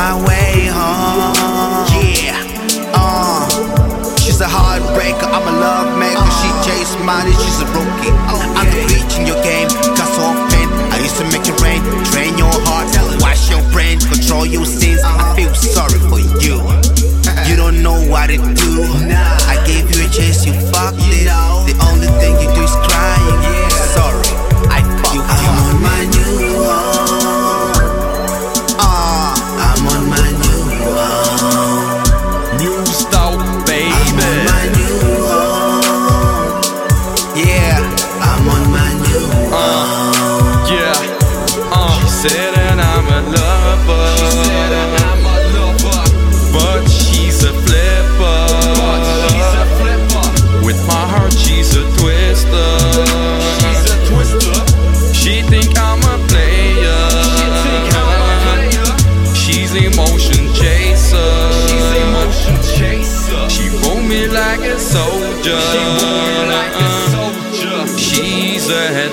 my way home. Yeah, uh, she's a heartbreaker. I'm a love maker. She chase money. She's a rookie. I'm the bitch in your game. Got soft pen. I used to make it rain. Drain your heart. Wash your brain. Control your a lover. She said I'm a lover. But she's a flipper. But she's a flipper. With my heart, she's a twister. She's a twister. She think I'm a player. She think I'm a player. She's emotion chaser. She's emotion chaser. She roll me like a soldier. She roll me like a soldier. She's a head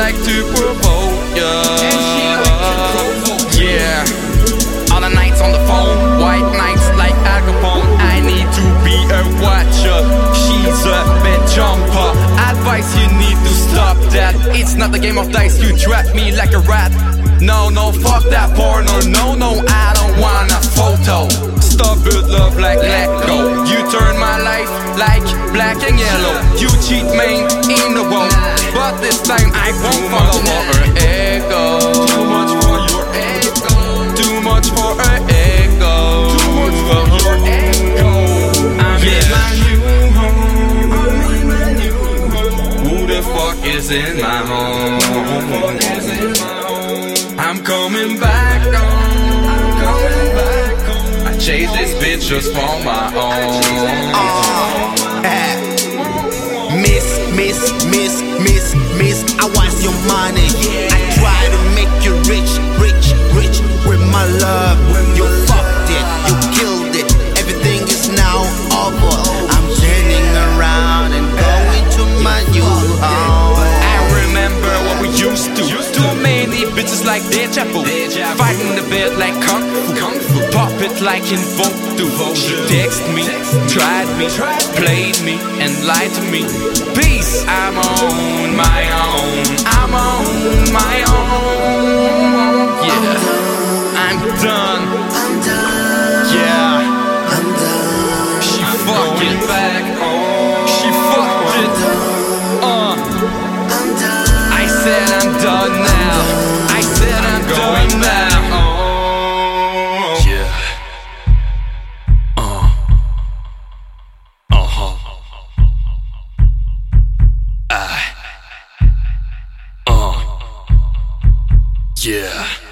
like to provoke ya. And she like to provoke Yeah. All the nights on the phone, white nights like Al Capone. I need to be a watcher. She's a bed jumper. Advice you need to stop that. It's not a game of dice. You trap me like a rat. No, no, fuck that porno. No, no, I don't want a photo. Stop it, love like let go. You turn my life like black and yellow. You cheat me I won't follow her ego. Too much for your ego. Too much for her ego. Too much for your ego. I'm in my new home. I'm in my new home. Who the fuck is in my home? I'm coming back home. I'm coming back home. I chase this bitch just for my own. Ah. Miss, miss, miss, miss, miss. I your try bitches like deja vu. Fighting the bed like kung fu. Pop it like in voodoo. She text me, tried me, played me, and lied to me. Peace, I'm on my own. I'm on my own. Yeah, Yeah.